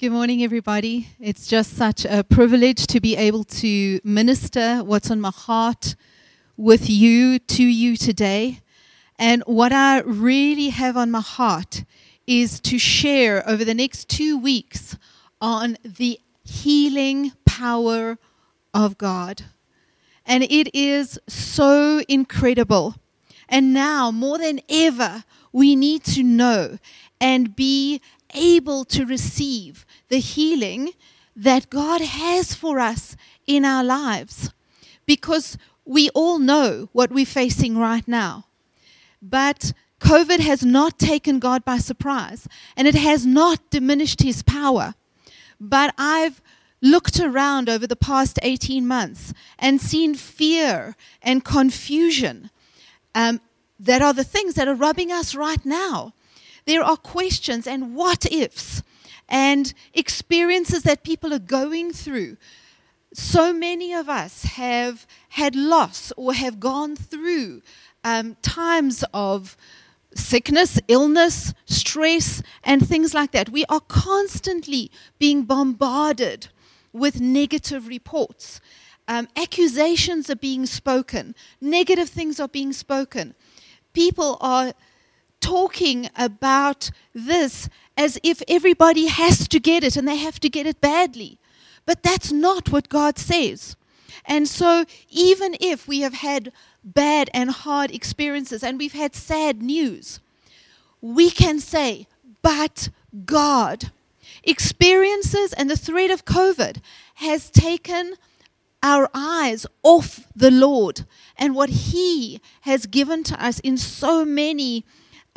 Good morning, everybody. It's just such a privilege to be able to minister what's on my heart with you, to you today. And what I really have on my heart is to share over the next two weeks on the healing power of God. And it is so incredible. And now, more than ever, we need to know and be able to receive the healing that God has for us in our lives. Because we all know what we're facing right now. But COVID has not taken God by surprise, and it has not diminished his power. But I've looked around over the past 18 months and seen fear and confusion um, that are the things that are rubbing us right now. There are questions and what ifs and experiences that people are going through. So many of us have had loss or have gone through um, times of sickness, illness, stress, and things like that. We are constantly being bombarded with negative reports. Um, accusations are being spoken, negative things are being spoken. People are talking about this as if everybody has to get it and they have to get it badly. But that's not what God says. And so, even if we have had bad and hard experiences and we've had sad news, we can say, but God. Experiences and the threat of COVID has taken our eyes off the Lord and what He has given to us in so many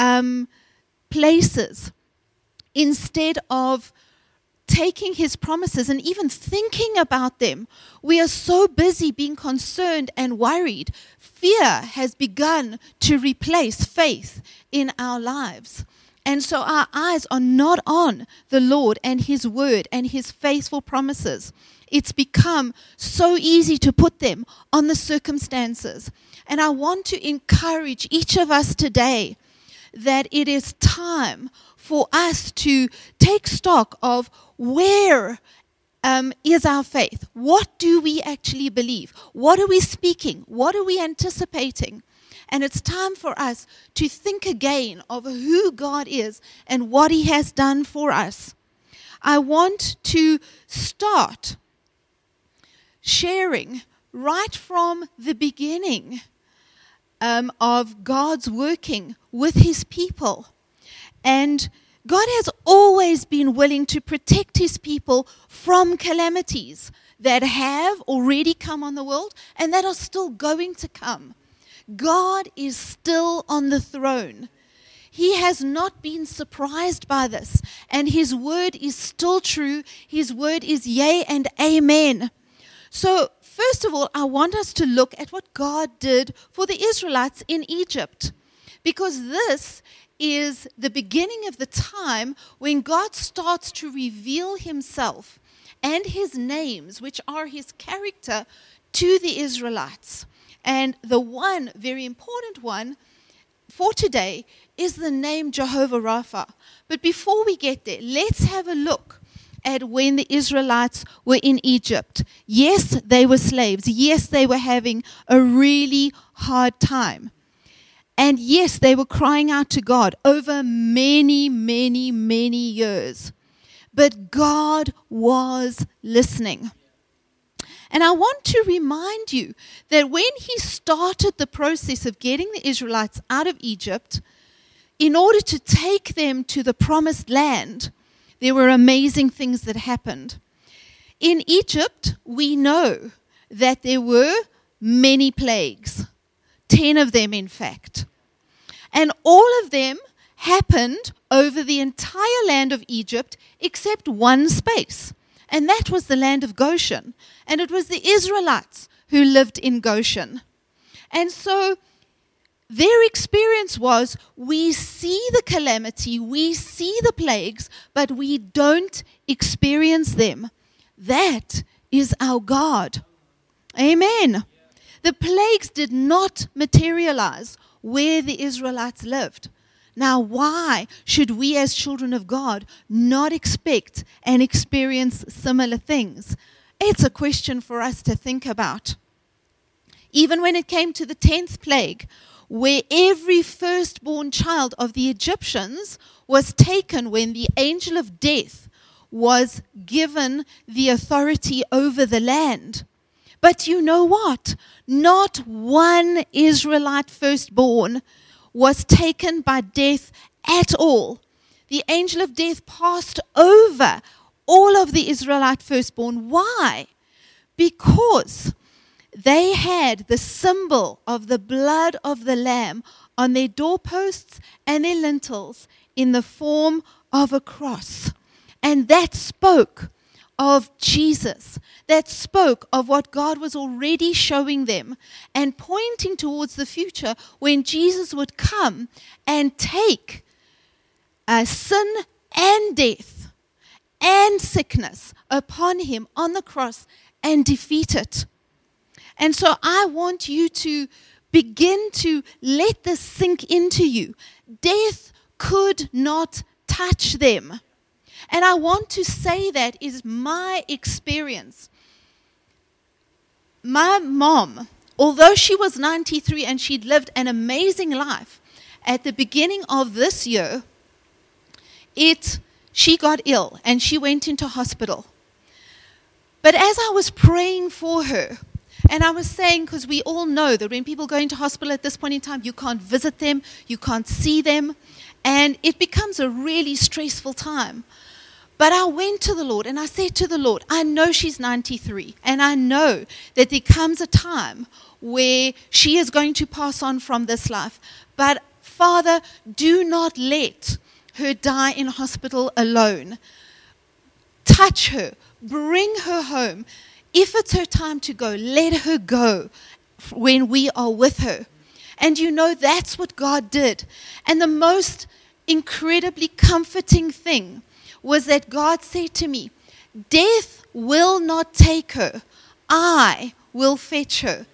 um, places instead of taking his promises and even thinking about them. We are so busy being concerned and worried. Fear has begun to replace faith in our lives. And so our eyes are not on the Lord and His word and His faithful promises. It's become so easy to put them on the circumstances. And I want to encourage each of us today that it is time for us to take stock of where um, is our faith? What do we actually believe? What are we speaking? What are we anticipating? And it's time for us to think again of who God is and what He has done for us. I want to start sharing right from the beginning um, of God's working with His people. And God has always been willing to protect His people from calamities that have already come on the world and that are still going to come. God is still on the throne. He has not been surprised by this, and His word is still true. His word is yea and amen. So, first of all, I want us to look at what God did for the Israelites in Egypt, because this is the beginning of the time when God starts to reveal Himself and His names, which are His character, to the Israelites. And the one very important one for today is the name Jehovah Rapha. But before we get there, let's have a look at when the Israelites were in Egypt. Yes, they were slaves. Yes, they were having a really hard time. And yes, they were crying out to God over many, many, many years. But God was listening. And I want to remind you that when He started the process of getting the Israelites out of Egypt, in order to take them to the promised land, there were amazing things that happened. In Egypt, we know that there were many plagues, 10 of them, in fact. And all of them happened over the entire land of Egypt except one space, and that was the land of Goshen. And it was the Israelites who lived in Goshen. And so their experience was we see the calamity, we see the plagues, but we don't experience them. That is our God. Amen. The plagues did not materialize where the Israelites lived. Now, why should we as children of God not expect and experience similar things? It's a question for us to think about. Even when it came to the 10th plague, where every firstborn child of the Egyptians was taken when the angel of death was given the authority over the land. But you know what? Not one Israelite firstborn was taken by death at all. The angel of death passed over all of the Israelite firstborn. Why? Because they had the symbol of the blood of the Lamb on their doorposts and their lintels in the form of a cross. And that spoke of Jesus, that spoke of what God was already showing them and pointing towards the future when Jesus would come and take uh, sin and death and sickness upon him on the cross and defeat it. And so I want you to begin to let this sink into you. Death could not touch them. And I want to say that is my experience. My mom, although she was 93 and she'd lived an amazing life, at the beginning of this year, it she got ill and she went into hospital. But as I was praying for her, and I was saying, because we all know that when people go into hospital at this point in time, you can't visit them, you can't see them, and it becomes a really stressful time. But I went to the Lord and I said to the Lord, I know she's 93, and I know that there comes a time where she is going to pass on from this life. But Father, do not let her die in hospital alone. Touch her, bring her home. If it's her time to go, let her go when we are with her. And you know, that's what God did. And the most incredibly comforting thing was that God said to me, Death will not take her, I will fetch her.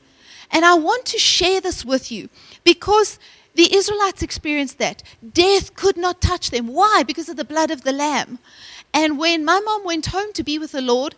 And I want to share this with you because the Israelites experienced that. Death could not touch them. Why? Because of the blood of the Lamb. And when my mom went home to be with the Lord,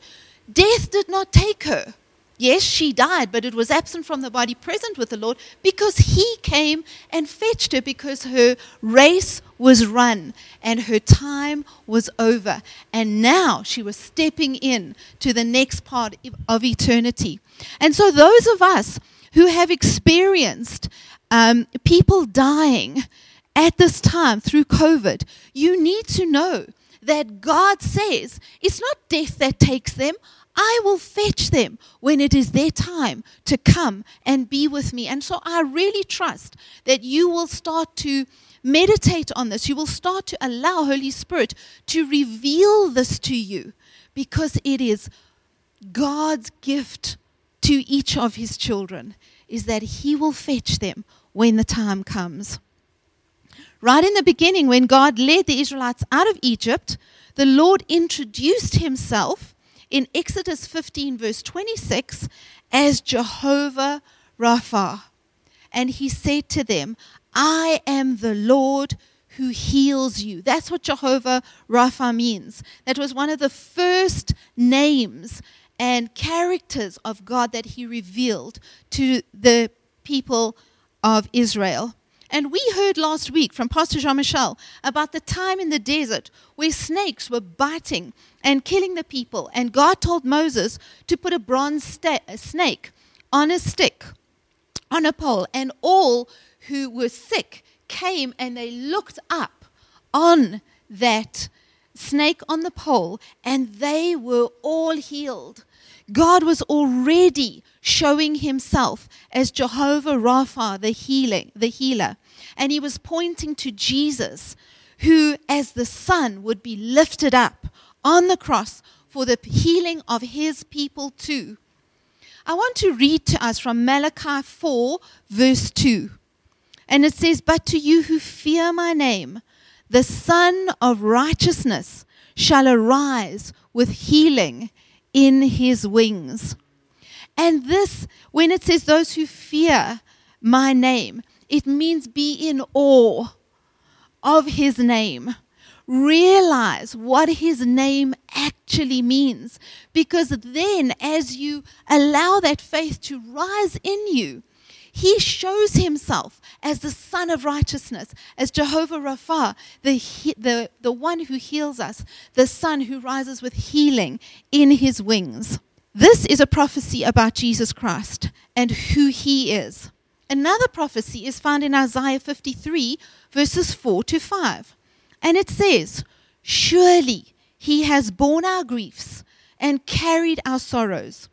death did not take her. Yes, she died, but it was absent from the body, present with the Lord, because He came and fetched her because her race was run and her time was over. And now she was stepping in to the next part of eternity. And so, those of us who have experienced um, people dying at this time through COVID, you need to know that God says it's not death that takes them. I will fetch them when it is their time to come and be with me. And so I really trust that you will start to meditate on this. You will start to allow Holy Spirit to reveal this to you because it is God's gift to each of his children is that he will fetch them when the time comes. Right in the beginning, when God led the Israelites out of Egypt, the Lord introduced himself in Exodus 15, verse 26, as Jehovah Rapha. And he said to them, I am the Lord who heals you. That's what Jehovah Rapha means. That was one of the first names and characters of God that he revealed to the people of Israel. And we heard last week from Pastor Jean Michel about the time in the desert where snakes were biting and killing the people. And God told Moses to put a bronze sta- a snake on a stick, on a pole. And all who were sick came and they looked up on that snake on the pole and they were all healed. God was already showing himself as Jehovah Rapha, the healing, the healer. And he was pointing to Jesus, who as the Son would be lifted up on the cross for the healing of his people too. I want to read to us from Malachi 4, verse 2. And it says, But to you who fear my name, the Son of righteousness shall arise with healing in his wings. And this, when it says those who fear my name, it means be in awe of his name. Realize what his name actually means. Because then, as you allow that faith to rise in you, he shows himself as the Son of Righteousness, as Jehovah Rapha, the, the, the one who heals us, the Son who rises with healing in his wings. This is a prophecy about Jesus Christ and who he is. Another prophecy is found in Isaiah 53, verses 4 to 5. And it says, Surely he has borne our griefs and carried our sorrows.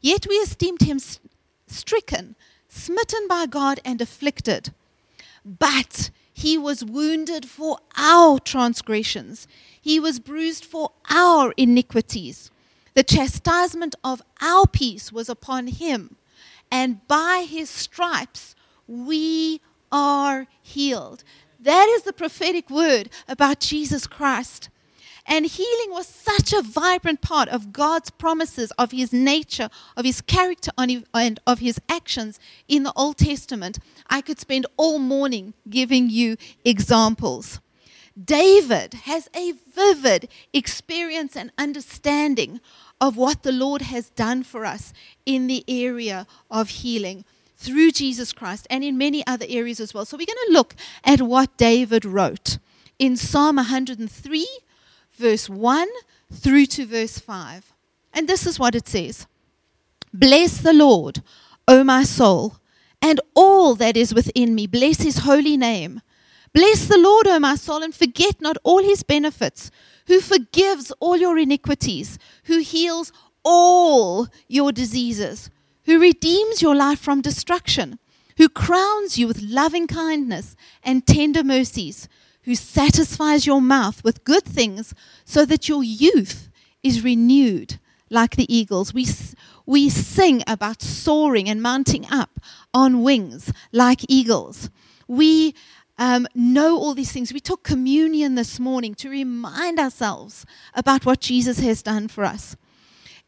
Yet we esteemed him stricken, smitten by God, and afflicted. But he was wounded for our transgressions, he was bruised for our iniquities. The chastisement of our peace was upon him and by his stripes we are healed. That is the prophetic word about Jesus Christ. And healing was such a vibrant part of God's promises, of his nature, of his character, and of his actions in the Old Testament. I could spend all morning giving you examples. David has a vivid experience and understanding of what the Lord has done for us in the area of healing through Jesus Christ and in many other areas as well. So we're going to look at what David wrote in Psalm 103, verse 1 through to verse 5. And this is what it says Bless the Lord, O my soul, and all that is within me. Bless his holy name. Bless the Lord, O my soul, and forget not all his benefits who forgives all your iniquities, who heals all your diseases, who redeems your life from destruction, who crowns you with loving kindness and tender mercies, who satisfies your mouth with good things so that your youth is renewed like the eagles. We, we sing about soaring and mounting up on wings like eagles. We um, know all these things. We took communion this morning to remind ourselves about what Jesus has done for us.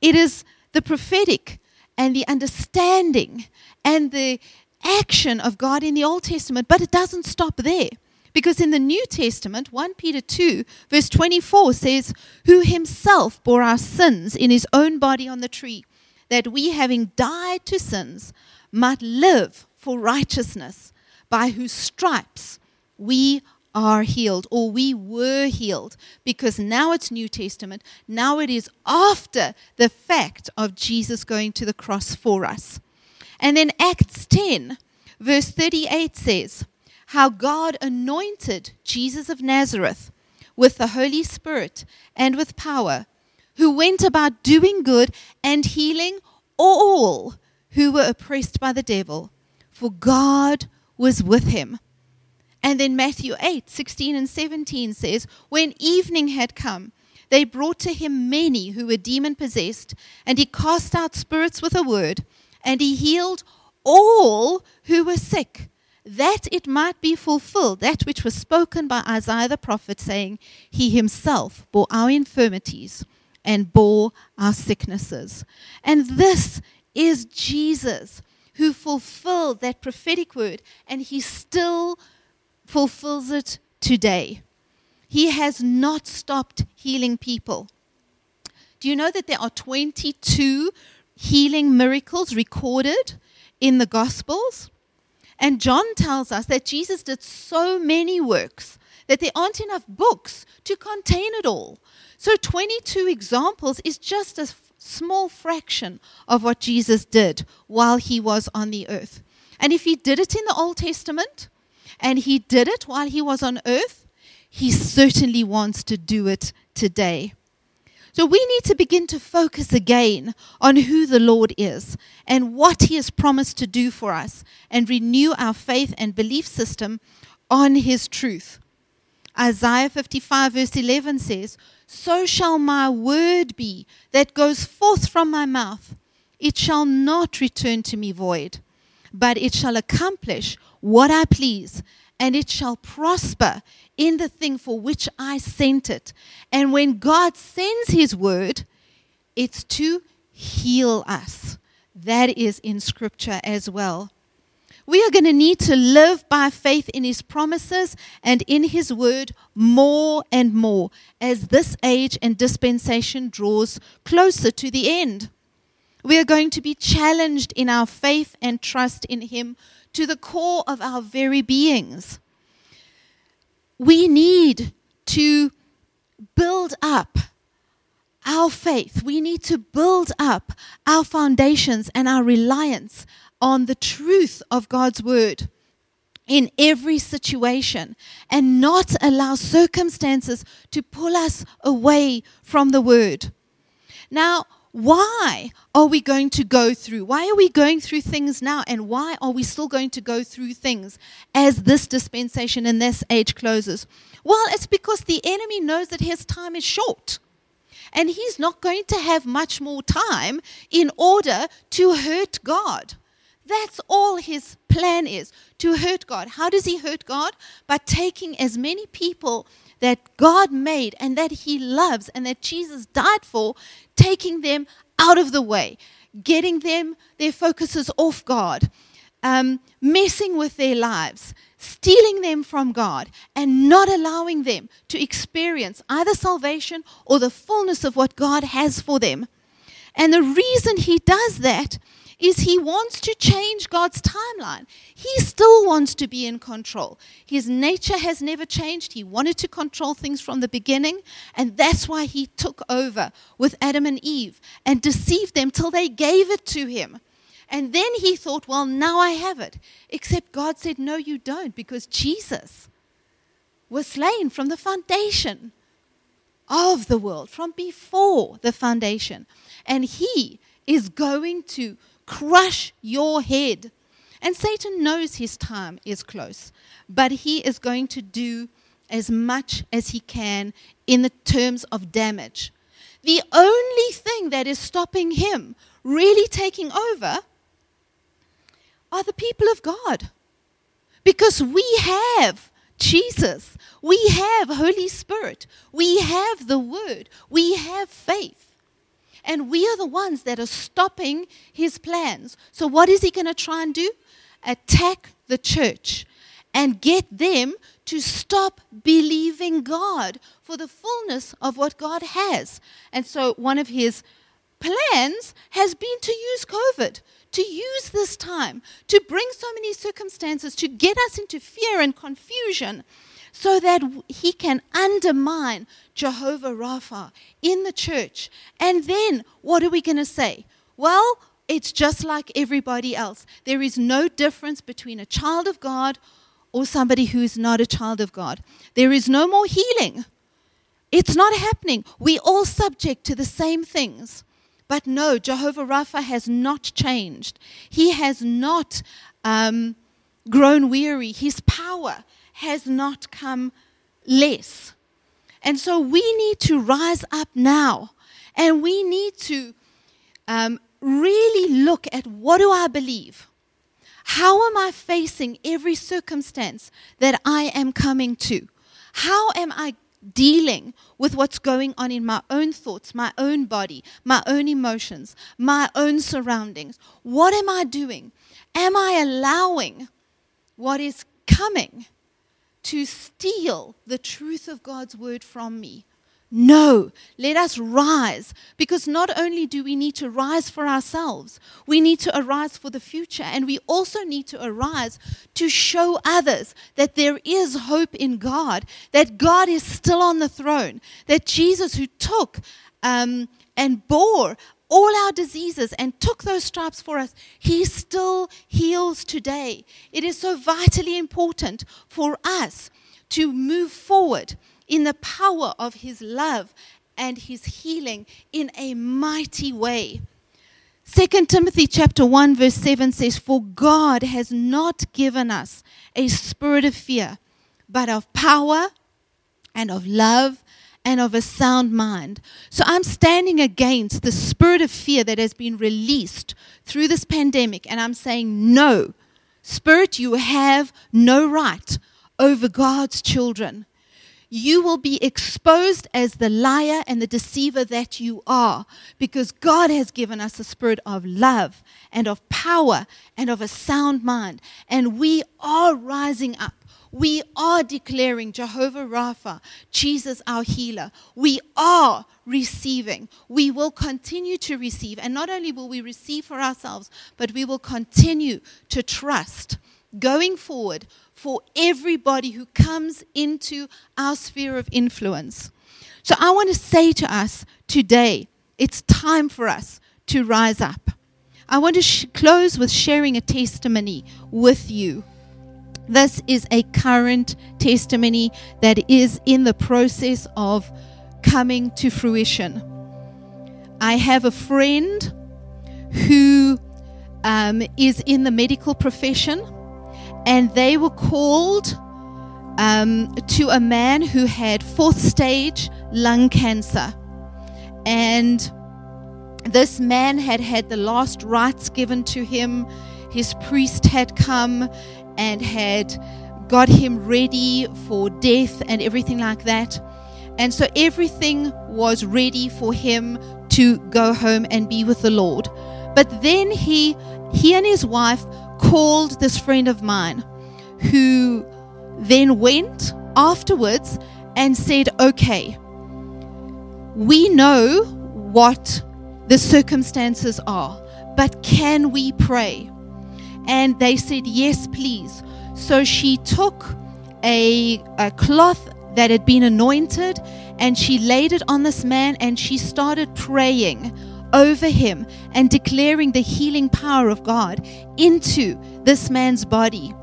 It is the prophetic and the understanding and the action of God in the Old Testament, but it doesn't stop there. Because in the New Testament, 1 Peter 2, verse 24 says, Who himself bore our sins in his own body on the tree, that we, having died to sins, might live for righteousness, by whose stripes we are healed or we were healed because now it's New Testament. Now it is after the fact of Jesus going to the cross for us. And then Acts 10, verse 38 says, How God anointed Jesus of Nazareth with the Holy Spirit and with power, who went about doing good and healing all who were oppressed by the devil, for God was with him. And then Matthew 8, 16 and 17 says, When evening had come, they brought to him many who were demon possessed, and he cast out spirits with a word, and he healed all who were sick, that it might be fulfilled, that which was spoken by Isaiah the prophet, saying, He himself bore our infirmities and bore our sicknesses. And this is Jesus who fulfilled that prophetic word, and he still fulfills it today. He has not stopped healing people. Do you know that there are 22 healing miracles recorded in the Gospels? And John tells us that Jesus did so many works that there aren't enough books to contain it all. So 22 examples is just a small fraction of what Jesus did while he was on the earth. And if he did it in the Old Testament, and he did it while he was on earth, he certainly wants to do it today. So we need to begin to focus again on who the Lord is and what he has promised to do for us and renew our faith and belief system on his truth. Isaiah 55, verse 11 says, So shall my word be that goes forth from my mouth. It shall not return to me void, but it shall accomplish what I please, and it shall prosper in the thing for which I sent it. And when God sends his word, it's to heal us. That is in scripture as well. We are going to need to live by faith in His promises and in His word more and more as this age and dispensation draws closer to the end. We are going to be challenged in our faith and trust in Him to the core of our very beings. We need to build up our faith. We need to build up our foundations and our reliance on the truth of God's word in every situation and not allow circumstances to pull us away from the word. Now, why are we going to go through? Why are we going through things now? And why are we still going to go through things as this dispensation and this age closes? Well, it's because the enemy knows that his time is short. And he's not going to have much more time in order to hurt God. That's all his plan is to hurt God. How does he hurt God? By taking as many people that God made and that he loves and that Jesus died for, taking them out of the way, getting them their focuses off God, um, messing with their lives, stealing them from God, and not allowing them to experience either salvation or the fullness of what God has for them. And the reason he does that is he wants to change God's timeline. He still wants to be in control. His nature has never changed. He wanted to control things from the beginning, and that's why he took over with Adam and Eve and deceived them till they gave it to him. And then he thought, well, now I have it. Except God said, no, you don't, because Jesus was slain from the foundation of the world, from before the foundation. And he is going to crush your head. And Satan knows his time is close, but he is going to do as much as he can in the terms of damage. The only thing that is stopping him really taking over are the people of God. Because we have Jesus, we have Holy Spirit, we have the Word, we have faith. And we are the ones that are stopping his plans. So, what is he going to try and do? Attack the church and get them to stop believing God for the fullness of what God has. And so, one of his plans has been to use COVID, to use this time, to bring so many circumstances, to get us into fear and confusion so that he can undermine Jehovah Rapha in the church. And then what are we going to say? Well, it's just like everybody else. There is no difference between a child of God or somebody who is not a child of God. There is no more healing. It's not happening. We all subject to the same things. But no, Jehovah Rapha has not changed. He has not um, grown weary. His power has not come less. And so we need to rise up now and we need to um, really look at what do I believe? How am I facing every circumstance that I am coming to? How am I dealing with what's going on in my own thoughts, my own body, my own emotions, my own surroundings? What am I doing? Am I allowing what is coming to steal the truth of God's word from me. No, let us rise because not only do we need to rise for ourselves, we need to arise for the future, and we also need to arise to show others that there is hope in God, that God is still on the throne, that Jesus, who took um, and bore all our diseases and took those stripes for us, He still heals today. It is so vitally important for us to move forward in the power of His love and His healing in a mighty way. 2 Timothy chapter 1 verse 7 says for God has not given us a spirit of fear but of power and of love and of a sound mind. So I'm standing against the spirit of fear that has been released through this pandemic, and I'm saying, no, spirit, you have no right over God's children. you will be exposed as the liar and the deceiver that you are because God has given us a spirit of love and of power and of a sound mind. And we are rising up. We are declaring Jehovah Rapha, Jesus our healer. We are receiving. We will continue to receive. And not only will we receive for ourselves, but we will continue to trust going forward for everybody who comes into our sphere of influence. So I want to say to us today, it's time for us to rise up. I want to sh- close with sharing a testimony with you. This is a current testimony that is in the process of coming to fruition. I have a friend who um, is in the medical profession, and they were called um, to a man who had fourth stage lung cancer. And this man had had the last rites given to him. His priest had come and had got him ready for death and everything like that. And so everything was ready for him to go home and be with the Lord. But then he he and his wife called this friend of mine who then went afterwards and said, "Okay, we know what the circumstances are, but can we pray?" And they said, Yes, please. So she took a, a cloth that had been anointed and she laid it on this man and she started praying over him and declaring the healing power of God into this man's body.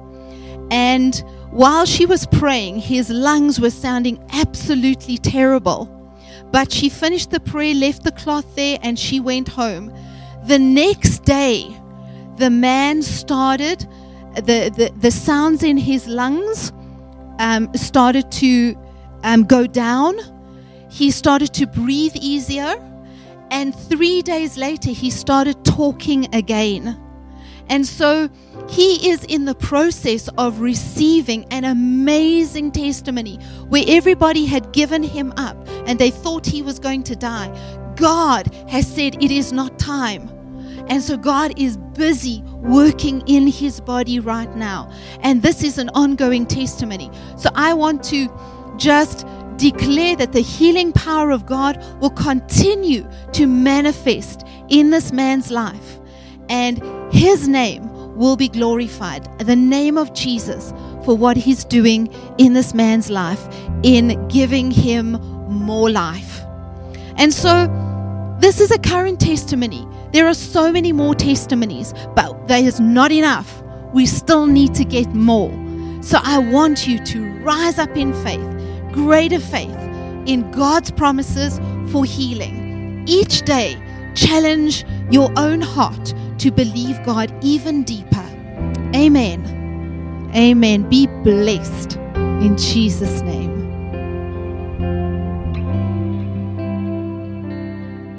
And while she was praying, his lungs were sounding absolutely terrible. But she finished the prayer, left the cloth there, and she went home. The next day, the man started, the, the, the sounds in his lungs um, started to um, go down. He started to breathe easier. And three days later, he started talking again. And so he is in the process of receiving an amazing testimony where everybody had given him up and they thought he was going to die. God has said it is not time. And so God is busy working in his body right now. And this is an ongoing testimony. So I want to just declare that the healing power of God will continue to manifest in this man's life. And his name will be glorified. The name of Jesus for what he's doing in this man's life, in giving him more life. And so, this is a current testimony. There are so many more testimonies, but there is not enough. We still need to get more. So I want you to rise up in faith, greater faith in God's promises for healing. Each day, challenge your own heart to believe God even deeper. Amen. Amen. Be blessed in Jesus' name.